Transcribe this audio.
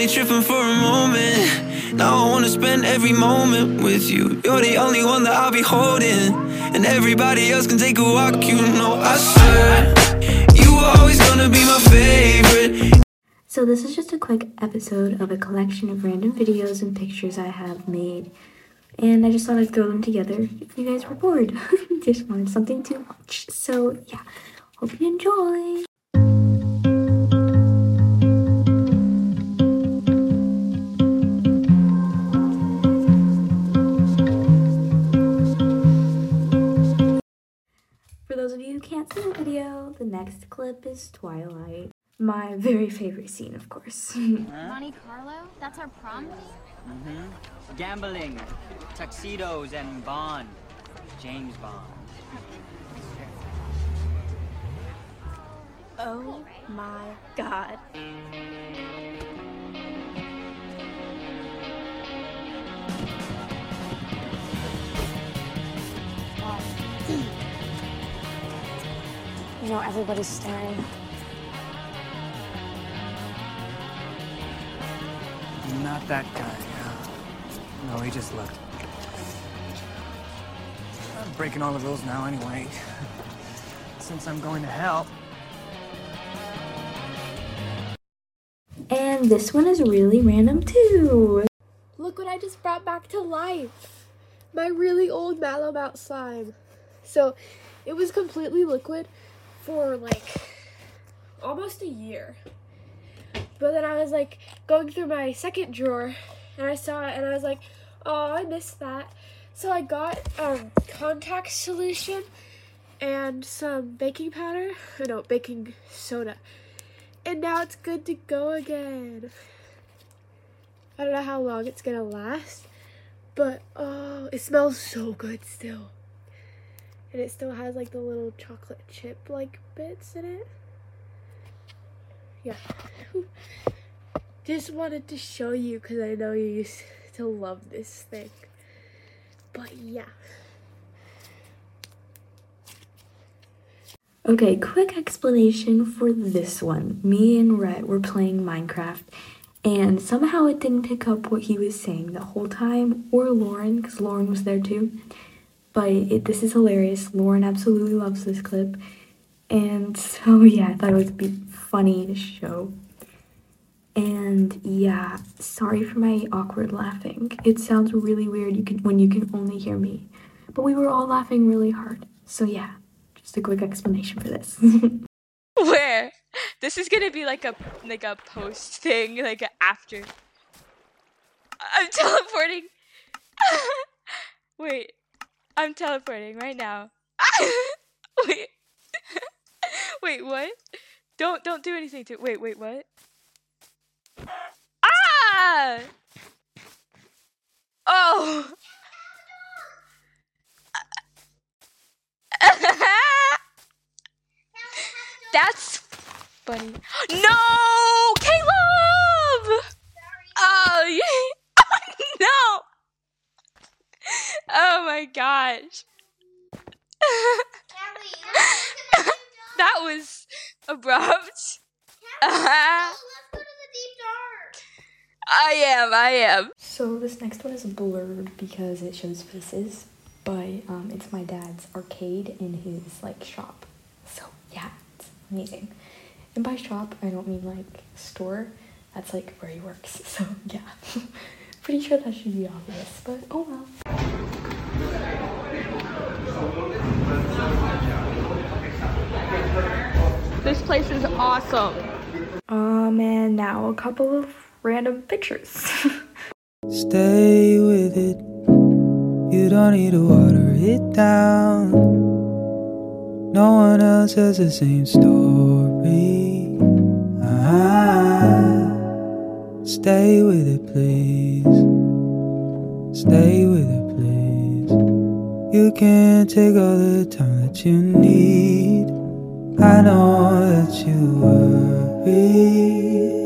only tripping for a moment. Now I wanna spend every moment with you. You're the only one that I'll be holding. And everybody else can take a walk, you know. I swear, you were always gonna be my favorite. So this is just a quick episode of a collection of random videos and pictures I have made. And I just thought I'd throw them together if you guys were bored. just wanted something to watch. So yeah, hope you enjoy. Of you who can't see the video, the next clip is Twilight. My very favorite scene, of course. Monte Carlo? That's our prom theme? Mm-hmm. Gambling, tuxedos, and Bond. James Bond. Oh my god. You know, everybody's staring. Not that guy. No, he just looked. I'm breaking all the rules now anyway. Since I'm going to hell. And this one is really random too. Look what I just brought back to life. My really old Malamute slime. So, it was completely liquid for like almost a year. But then I was like going through my second drawer and I saw it and I was like, oh, I missed that. So I got um, contact solution and some baking powder, no, baking soda. And now it's good to go again. I don't know how long it's gonna last, but oh, it smells so good still. And it still has like the little chocolate chip like bits in it. Yeah. Just wanted to show you because I know you used to love this thing. But yeah. Okay, quick explanation for this one. Me and Rhett were playing Minecraft, and somehow it didn't pick up what he was saying the whole time, or Lauren, because Lauren was there too. But it, this is hilarious. Lauren absolutely loves this clip. And so, oh, yeah, I thought it would be funny to show. And yeah, sorry for my awkward laughing. It sounds really weird you can when you can only hear me. But we were all laughing really hard. So yeah, just a quick explanation for this. Where? This is gonna be like a like a post thing, like after. I'm teleporting. Wait, I'm teleporting right now. Wait. wait, what? Don't don't do anything to. Wait, wait, what? Ah! Oh. That's funny. No, Caleb! Oh, yeah. no! Oh my gosh. that was abrupt. I am, I am. so this next one is blurred because it shows faces, but um, it's my dad's arcade in his like shop. So yeah, it's amazing. And by shop, I don't mean like store. That's like where he works. So yeah, pretty sure that should be obvious, but oh well. This place is awesome. Um, and now a couple of random pictures. Stay with it. You don't need to water it down. No one else has the same story. Ah, stay with it, please. Stay with it, please. You can take all the time that you need. I know that you worry.